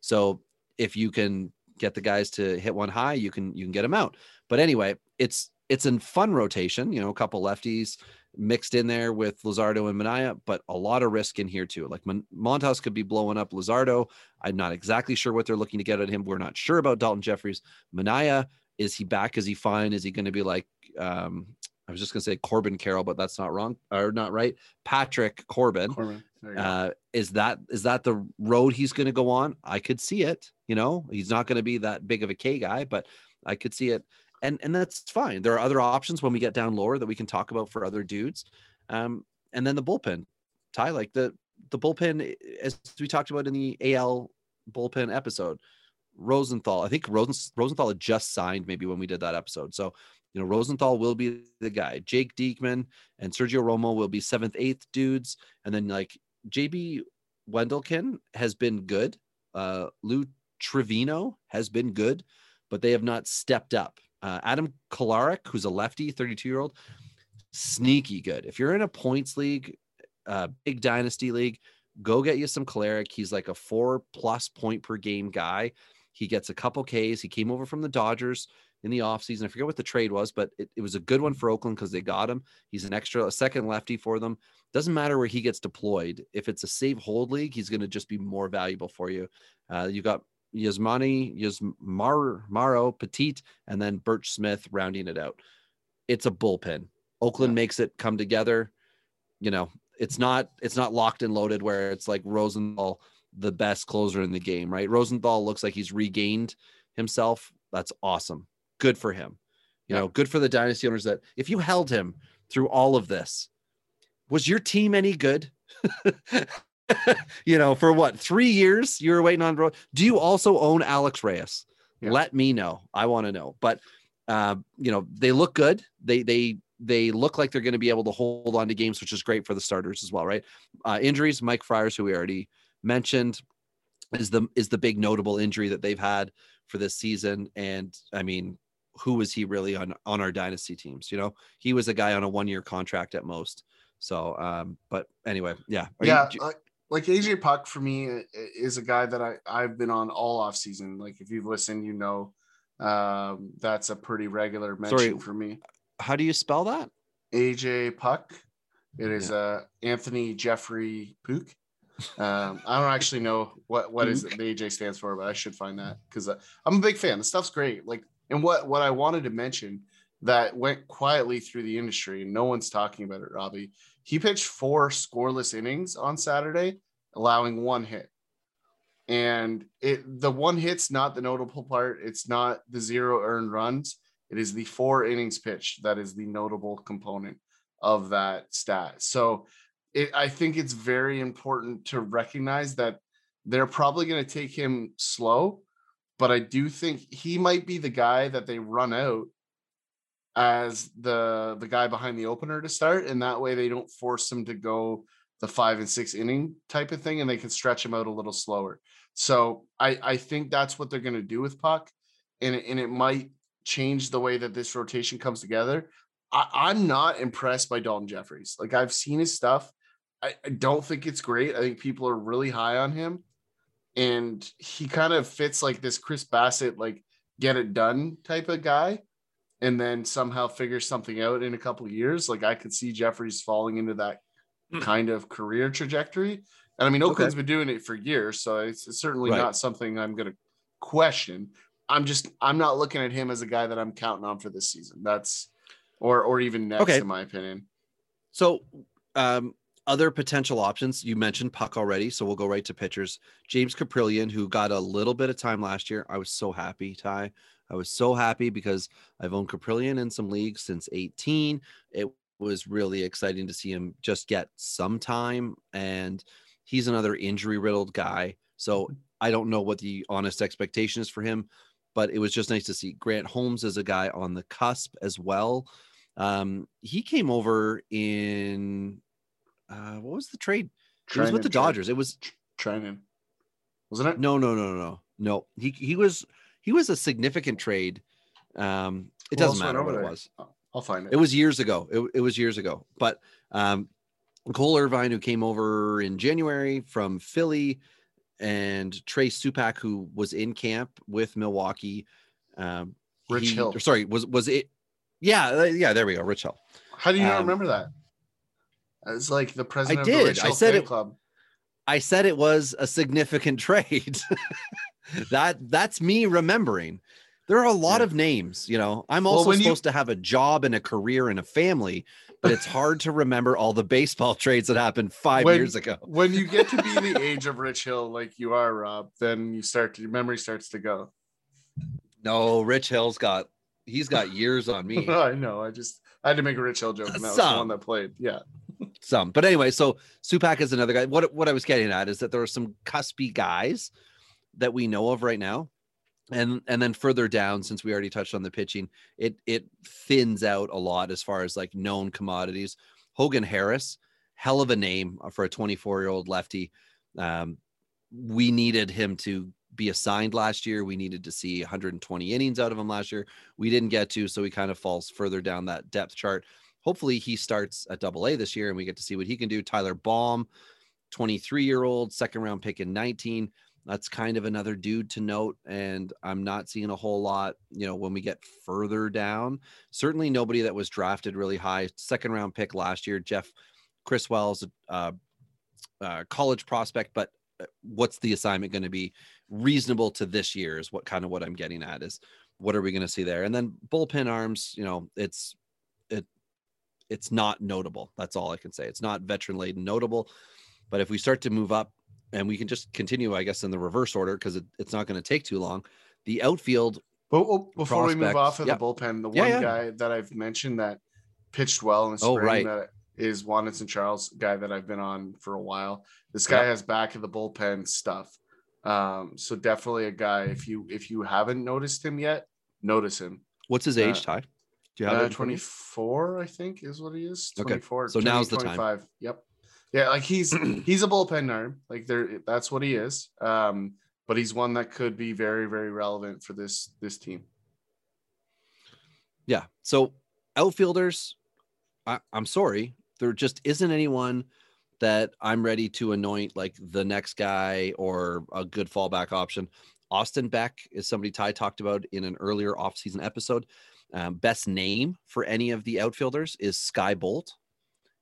So if you can get the guys to hit one high, you can you can get them out. But anyway, it's it's a fun rotation. You know, a couple lefties mixed in there with Luzardo and Manaea, but a lot of risk in here too. Like Montas could be blowing up Luzardo. I'm not exactly sure what they're looking to get at him. We're not sure about Dalton Jefferies. Manaea, is he back? Is he fine? Is he going to be like um, I was just gonna say Corbin Carroll, but that's not wrong or not right. Patrick Corbin. Corbin. Uh, is that is that the road he's gonna go on? I could see it. You know, he's not gonna be that big of a K guy, but I could see it. And and that's fine. There are other options when we get down lower that we can talk about for other dudes. Um, and then the bullpen, Ty, like the the bullpen as we talked about in the AL bullpen episode. Rosenthal, I think Rosen, Rosenthal had just signed maybe when we did that episode. So you know, Rosenthal will be the guy. Jake Diekman and Sergio Romo will be seventh, eighth dudes. And then like JB Wendelken has been good. Uh, Lou Trivino has been good, but they have not stepped up. Uh, Adam Kolarek, who's a lefty, 32 year old, sneaky good. If you're in a points league, uh, big dynasty league, go get you some Kolarek. He's like a four plus point per game guy. He gets a couple Ks. He came over from the Dodgers in the offseason. I forget what the trade was, but it, it was a good one for Oakland because they got him. He's an extra, a second lefty for them. Doesn't matter where he gets deployed. If it's a save hold league, he's going to just be more valuable for you. Uh, you got Yasmani, Yasmar, Maro, Petit, and then Burch Smith rounding it out. It's a bullpen. Oakland yeah. makes it come together. You know, it's not it's not locked and loaded where it's like Rosenthal, the best closer in the game, right? Rosenthal looks like he's regained himself. That's awesome good for him. You yeah. know, good for the dynasty owners that if you held him through all of this, was your team any good? you know, for what three years you were waiting on. Do you also own Alex Reyes? Yeah. Let me know. I want to know. But uh, you know, they look good. They they they look like they're going to be able to hold on to games, which is great for the starters as well, right? Uh, injuries, Mike Fiers, who we already mentioned, is the is the big notable injury that they've had for this season. And I mean, who was he really on on our dynasty teams? You know, he was a guy on a one year contract at most. So, um, but anyway, yeah, Are yeah. You, like AJ Puk for me is a guy that I I've been on all off season. Like if you've listened, you know Um, that's a pretty regular mention Sorry. for me. How do you spell that? AJ Puk. It is uh Anthony Jeffrey Pook. Um, I don't actually know what what is it, the AJ stands for, but I should find that because uh, I'm a big fan. The stuff's great. Like, and what what I wanted to mention that went quietly through the industry and no one's talking about it. Robbie, he pitched four scoreless innings on Saturday, allowing one hit. And it the one hit's not the notable part. It's not the zero earned runs. It is the four innings pitched that is the notable component of that stat. So it, I think it's very important to recognize that they're probably going to take him slow, but I do think he might be the guy that they run out as the the guy behind the opener to start, and that way they don't force him to go the five and six inning type of thing, and they can stretch him out a little slower. So I I think that's what they're going to do with Puk, and it, and it might change the way that this rotation comes together. I, I'm not impressed by Dalton Jefferies. Like I've seen his stuff. I, I don't think it's great. I think people are really high on him. And he kind of fits like this Chris Bassitt, like get it done type of guy. And then somehow figure something out in a couple of years. Like I could see Jefferies falling into that Hmm. kind of career trajectory. And I mean, Okay. Oakland's been doing it for years. So it's it's certainly Right. not something I'm going to question. I'm just, I'm not looking at him as a guy that I'm counting on for this season. That's, or, or even next, Okay. in my opinion. So, um, other potential options you mentioned Puk already, so we'll go right to pitchers. James Kaprielian, who got a little bit of time last year. I was so happy, Ty. I was so happy because I've owned Kaprielian in some leagues since 18. It was really exciting to see him just get some time, and he's another injury riddled guy. So I don't know what the honest expectation is for him, but it was just nice to see Grant Holmes as a guy on the cusp as well. Um, he came over in uh, what was the trade? It was with the Dodgers. It was Training. Wasn't it? no, no, no, no, no, no. He he was he was a significant trade. Um, it Who doesn't matter what it was. I'll find it. It was years ago. It, it was years ago. But um, Cole Irvin, who came over in January from Philly, and Trey Supak, who was in camp with Milwaukee. Um, Rich he- Hill. or Sorry, was was it? Yeah, uh, yeah. There we go. Rich Hill. How do you not um, remember that? It's like the president of did. the Rich I Hill said it- club. I said it was a significant trade. that that's me remembering. There are a lot Yeah. of names, you know. I'm Well, also you- supposed to have a job and a career and a family, but it's hard to remember all the baseball trades that happened five When- years ago. When you get to be the age of Rich Hill, like you are, Rob, then you start to, your memory starts to go. No, Rich Hill's got he's got years on me. I know. I just I had to make a Rich Hill joke, and that was the Some. one that played. Yeah. Some, but anyway, so Supak is another guy. What what I was getting at is that there are some cuspy guys that we know of right now. And and then further down, since we already touched on the pitching, it it thins out a lot as far as like known commodities. Hogan Harris, hell of a name for a 24 year old lefty. Um, we needed him to be assigned last year. We needed to see 120 innings out of him last year. We didn't get to, so he kind of falls further down that depth chart. Hopefully, he starts at double A this year and we get to see what he can do. Tyler Baum, 23 year old, second round pick in 19. That's kind of another dude to note. And I'm not seeing a whole lot, you know, when we get further down. Certainly nobody that was drafted really high. Second round pick last year, Jeff Criswell's uh, uh, college prospect, but uh, what's the assignment going to be reasonable to this year is what kind of what I'm getting at is what are we going to see there? And then bullpen arms, you know, it's it it's not notable. That's all I can say. It's not veteran laden notable. But if we start to move up and we can just continue, I guess, in the reverse order because it, it's not going to take too long. The outfield, But oh, before we move off of yeah. the bullpen, the one yeah. guy that I've mentioned that pitched well in the Oh, spring right. that is Wandisson Charles, guy that I've been on for a while. This guy has back of the bullpen stuff. Um, so definitely a guy. If you if you haven't noticed him yet, notice him. what's his Uh, age, Ty? Do you have Uh, in front of you? 24, I think, is what he is. Okay. 24. So turning now's the time. 25. Yep. Yeah, like he's he's a bullpen arm. Like there, that's what he is. Um, but he's one that could be very, very relevant for this this team. Yeah. So outfielders, I, I'm sorry, there just isn't anyone that I'm ready to anoint like the next guy or a good fallback option. Austin Beck is somebody Ty talked about in an earlier offseason episode. Um, best name for any of the outfielders is Skye Bolt.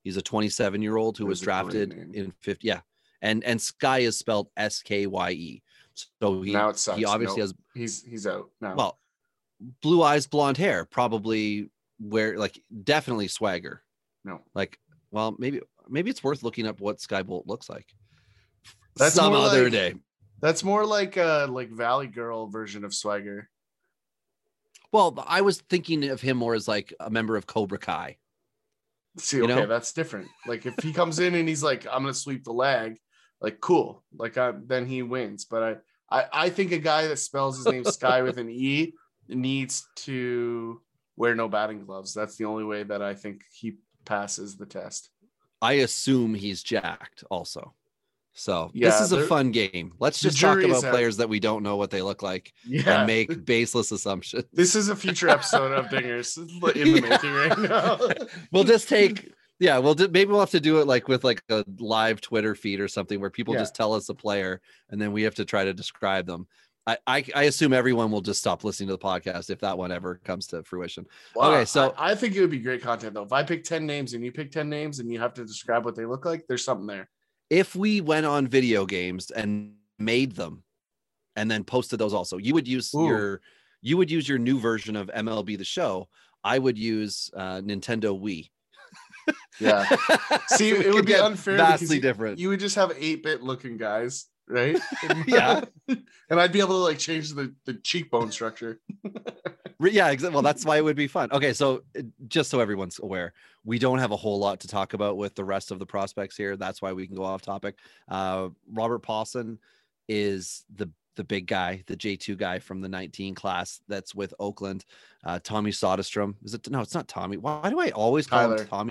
He's a 27 year old who was That's great drafted in 50. Yeah. And and Sky is spelled S K Y E. So he, now it sucks. he obviously Nope. has He's he's out now. well blue eyes, blonde hair, probably where like definitely swagger. no. Like, well, maybe maybe it's worth looking up what Skye Bolt looks like. That's some other like- day. That's more like a like Valley Girl version of Swagger. Well, I was thinking of him more as like a member of Cobra Kai. See, You okay, know? that's different. Like if he comes in and he's like, "I'm gonna sweep the leg," like cool, like I, then he wins. But I, I, I think a guy that spells his name Sky with an E needs to wear no batting gloves. That's the only way that I think he passes the test. I assume he's jacked also. So this is a fun game. Let's just talk about out. players that we don't know what they look like Yeah, and make baseless assumptions. this is a future episode of Dingers in the making right now. we'll just take yeah we'll do, maybe we'll have to do it like with like a live twitter feed or something where people Yeah. just tell us a player and then we have to try to describe them I, I i assume everyone will just stop listening to the podcast if that one ever comes to fruition Wow, Okay, so- I, I think it would be great content though. If I pick 10 names and you pick 10 names and you have to describe what they look like, there's something there. If we went on video games and made them and then posted those also you would use Ooh. your you would use your new version of mlb the show i would use uh nintendo wii Yeah. See, So it would be unfair vastly different You would just have 8-bit looking guys, right? Yeah. and I'd be able to like change the, the cheekbone structure. Yeah, exactly. Well, that's why it would be fun. Okay, so uh, just so everyone's aware, we don't have a whole lot to talk about with the rest of the prospects here. That's why we can go off topic. Uh, Robert Puason is the the big guy, the J two guy from the 19 class that's with Oakland. Uh, Tommy Soderstrom is it? No, it's not Tommy. Why do I always call Tyler. him Tommy?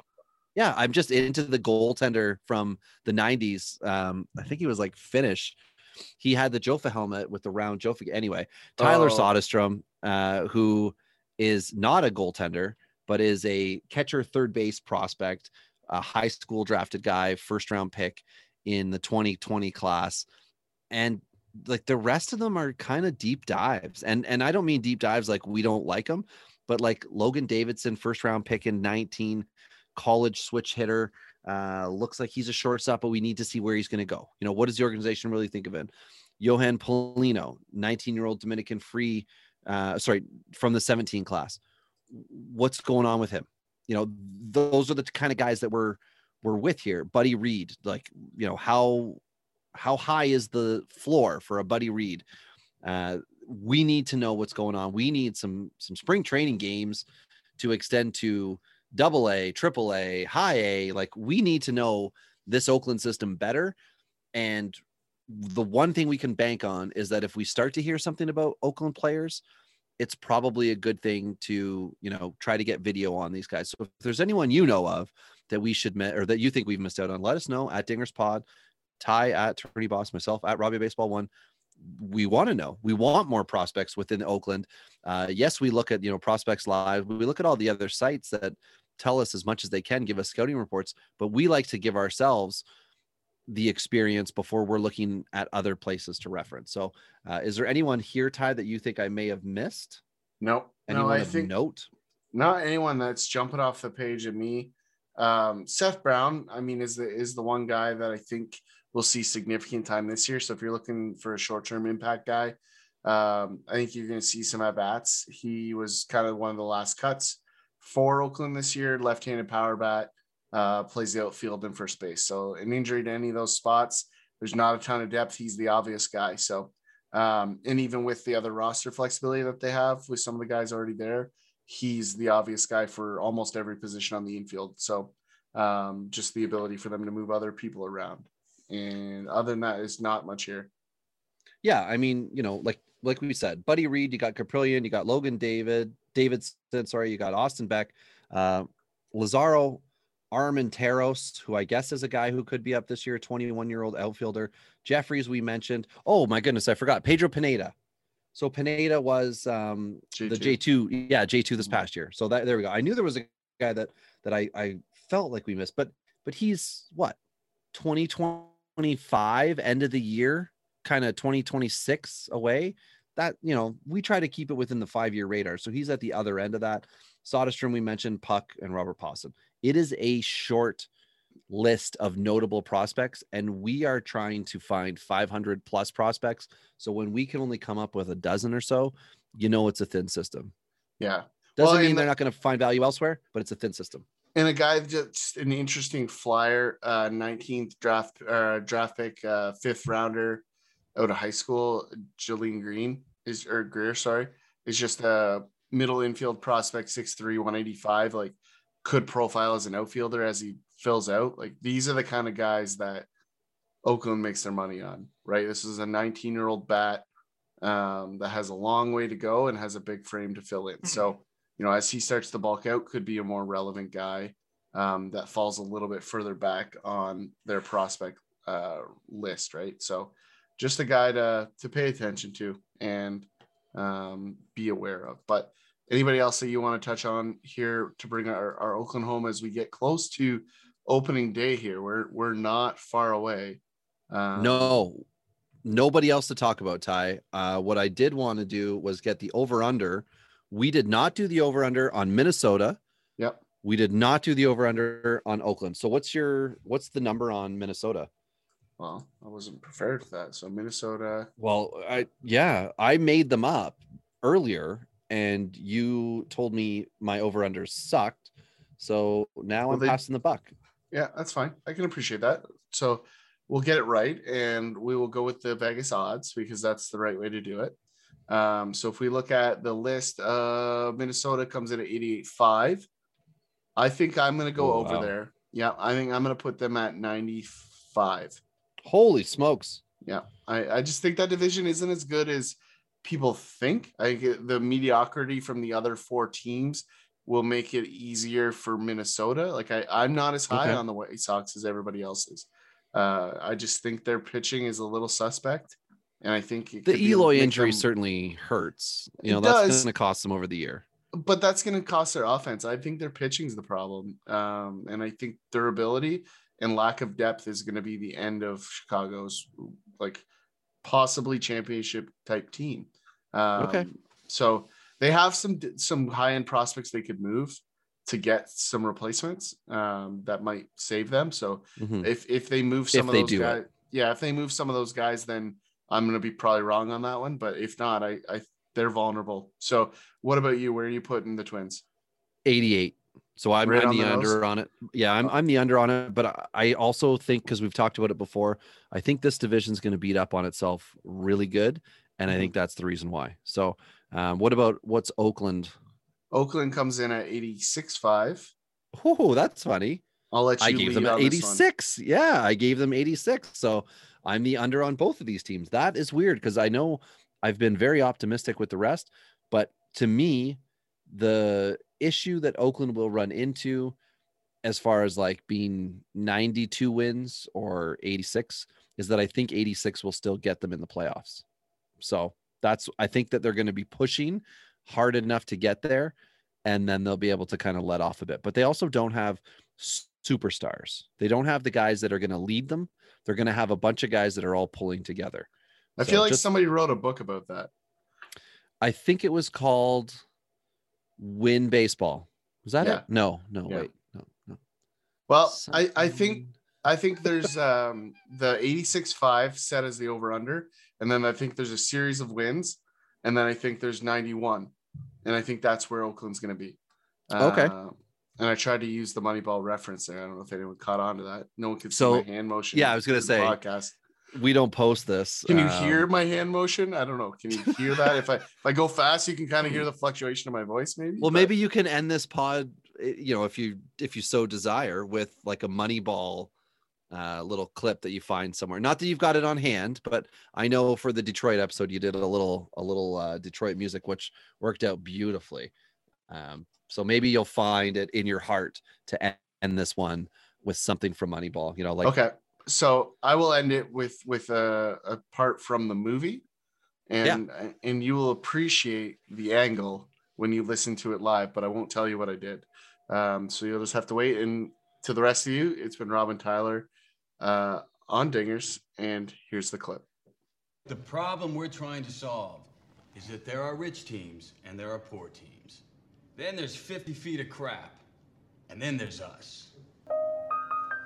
Yeah, I'm just into the goaltender from the 90s. Um, I think he was like Finnish. He had the Jofa helmet with the round Jofa. Anyway, Tyler Oh. Soderstrom, uh, who is not a goaltender, but is a catcher, third base prospect, a high school drafted guy, first round pick in the 2020 class. And like the rest of them are kind of deep dives. And and I don't mean deep dives like we don't like them, but like Logan Davidson, first round pick in 19, college switch hitter. Uh, looks like he's a shortstop, but we need to see where he's going to go. You know, what does the organization really think of him? Johan Polino, 19 year old Dominican free, uh, sorry, from the 17 class. What's going on with him? You know, those are the kind of guys that we're we're with here. Buddy Reed, like, you know, how how high is the floor for a Buddy Reed? Uh, we need to know what's going on. We need some some spring training games to extend to double A, triple A, high A. Like we need to know this Oakland system better. And the one thing we can bank on is that if we start to hear something about Oakland players, it's probably a good thing to, you know, try to get video on these guys. So if there's anyone you know of that we should met or that you think we've missed out on, let us know at Dingers Pod, Ty at Attorney Boss, myself at Robbie Baseball One. We want to know. We want more prospects within Oakland. Uh, yes, we look at you know prospects live. We look at all the other sites that tell us as much as they can, give us scouting reports, but we like to give ourselves the experience before we're looking at other places to reference. So, uh, is there anyone here, Ty, that you think I may have missed? No, Anyone no, I of think note? not anyone that's jumping off the page at me. Um, Seth Brown, I mean, is the is the one guy that I think will see significant time this year. So if you're looking for a short term impact guy, um, I think you're going to see some at bats. He was kind of one of the last cuts for Oakland this year. Left handed power bat, uh, plays the outfield and first base. So an injury to any of those spots, there's not a ton of depth. He's the obvious guy. So um, and even with the other roster flexibility that they have with some of the guys already there, he's the obvious guy for almost every position on the infield. So um, just the ability for them to move other people around. And other than that, it's not much here. Yeah, I mean, you know, like like we said, Buddy Reed, you got Kaprielian, you got Logan David, Davidson, sorry, you got Austin Beck, uh, Lazaro Armenteros, who I guess is a guy who could be up this year, 21 year old outfielder. Jefferies, we mentioned. Oh my goodness, I forgot Pedro Pineda. So Pineda was um, the J2. J2, yeah, J2 this past year. So that there we go. I knew there was a guy that that I I felt like we missed, but but he's what 2025 end of the year kind of 2026 away. That you know, we try to keep it within the five year radar. So he's at the other end of that. Soderstrom, we mentioned Puk and Robert Puason. It is a short list of notable prospects, and we are trying to find 500 plus prospects. So when we can only come up with a dozen or so, you know it's a thin system. Yeah. Doesn't Well, mean they're the- not going to find value elsewhere, but it's a thin system. And a guy just an interesting flyer, uh, 19th draft uh, draft pick, uh, fifth rounder out of high school, Jillian Green is or Greer, sorry, is just a middle infield prospect, 6'3, 185, like could profile as an outfielder as he fills out. Like these are the kind of guys that Oakland makes their money on, right? This is a 19 year old bat um, that has a long way to go and has a big frame to fill in. So, you know, as he starts to bulk out, could be a more relevant guy um, that falls a little bit further back on their prospect uh, list, right? So, just a guy to to pay attention to and um, be aware of. But anybody else that you want to touch on here to bring our, our Oakland home as we get close to opening day here? We're we're not far away. Um, no, nobody else to talk about, Ty. Uh, what I did want to do was get the over under. We did not do the over under on Minnesota. Yep. We did not do the over under on Oakland. So what's your what's the number on Minnesota? Well, I wasn't prepared for that. So Minnesota. Well, I yeah, I made them up earlier and you told me my over under sucked. So now Well, I'm they- passing the buck. Yeah, that's fine. I can appreciate that. So we'll get it right and we will go with the Vegas odds because that's the right way to do it. Um, so if we look at the list, uh, Minnesota comes in at 88.5. I think I'm going to go Oh, over wow. there. Yeah, I think I'm going to put them at 95. Holy smokes. Yeah, I, I just think that division isn't as good as people think. I the mediocrity from the other four teams will make it easier for Minnesota. Like I, I'm not as high Okay. on the White Sox as everybody else is. Uh, I just think their pitching is a little suspect, and I think The Eloy injury them- certainly hurts. You It know, that's does. going to cost them over the year. but that's going to cost their offense. I think their pitching is the problem, um, and I think durability and lack of depth is going to be the end of Chicago's like possibly championship type team. Um, Okay. so they have some some high end prospects they could move to get some replacements um, that might save them. So Mhm. if if they move some If of those do it. guys, yeah, if they move some of those guys, then I'm gonna be probably wrong on that one. But if not, I I they're vulnerable. So what about you? Where are you putting the Twins? 88. So I'm, Right I'm the the under on it. Yeah, I'm, I'm the under on it. But I- also think because we've talked about it before, I think this division is going to beat up on itself really good, and I Mhm. think that's the reason why. So, um, what about what's Oakland? Oakland comes in at 86.5. Oh, that's funny. I'll let you I gave them on this one. 86. Yeah, I gave them 86. So I'm the under on both of these teams. That is weird because I know I've been very optimistic with the rest, but to me, the issue that Oakland will run into as far as like being 92 wins or 86 is that I think 86 will still get them in the playoffs. So that's I think that they're going to be pushing hard enough to get there and then they'll be able to kind of let off a bit. But they also don't have superstars. They don't have the guys that are going to lead them. They're going to have a bunch of guys that are all pulling together. I So feel like just- somebody wrote a book about that. I think it was called Win Baseball. Was that Yeah. it? No, no, Yeah. wait. No, no. Well, I, I think I think there's um the 86.5 set as the over under, and then I think there's a series of wins, and then I think there's 91, and I think that's where Oakland's going to be. Okay. Uh, and I tried to use the Moneyball reference there. I don't know if anyone caught on to that. No one could see So, my hand motion. yeah, I was gonna say, podcast. We don't post this. Can you um, hear my hand motion? I don't know. Can you hear that? if I if I go fast, you can kind of hear the fluctuation of my voice. Maybe. Well, but- maybe you can end this pod, eh, you know, if you if you so desire, with like a Moneyball uh, little clip that you find somewhere. Not that you've got it on hand, but I know for the Detroit episode you did a little a little uh, Detroit music, which worked out beautifully. Um, so maybe you'll find it in your heart to end, end this one with something from Moneyball. You know, like okay so i will end it with with a, a part from the movie and and you will appreciate the angle when you listen to it live but i won't tell you what i did um so you'll just have to wait and to the rest of you it's been robin tyler uh on dingers and here's the clip The problem we're trying to solve is that there are rich teams and there are poor teams. Then there's 50 feet of crap. And then there's us.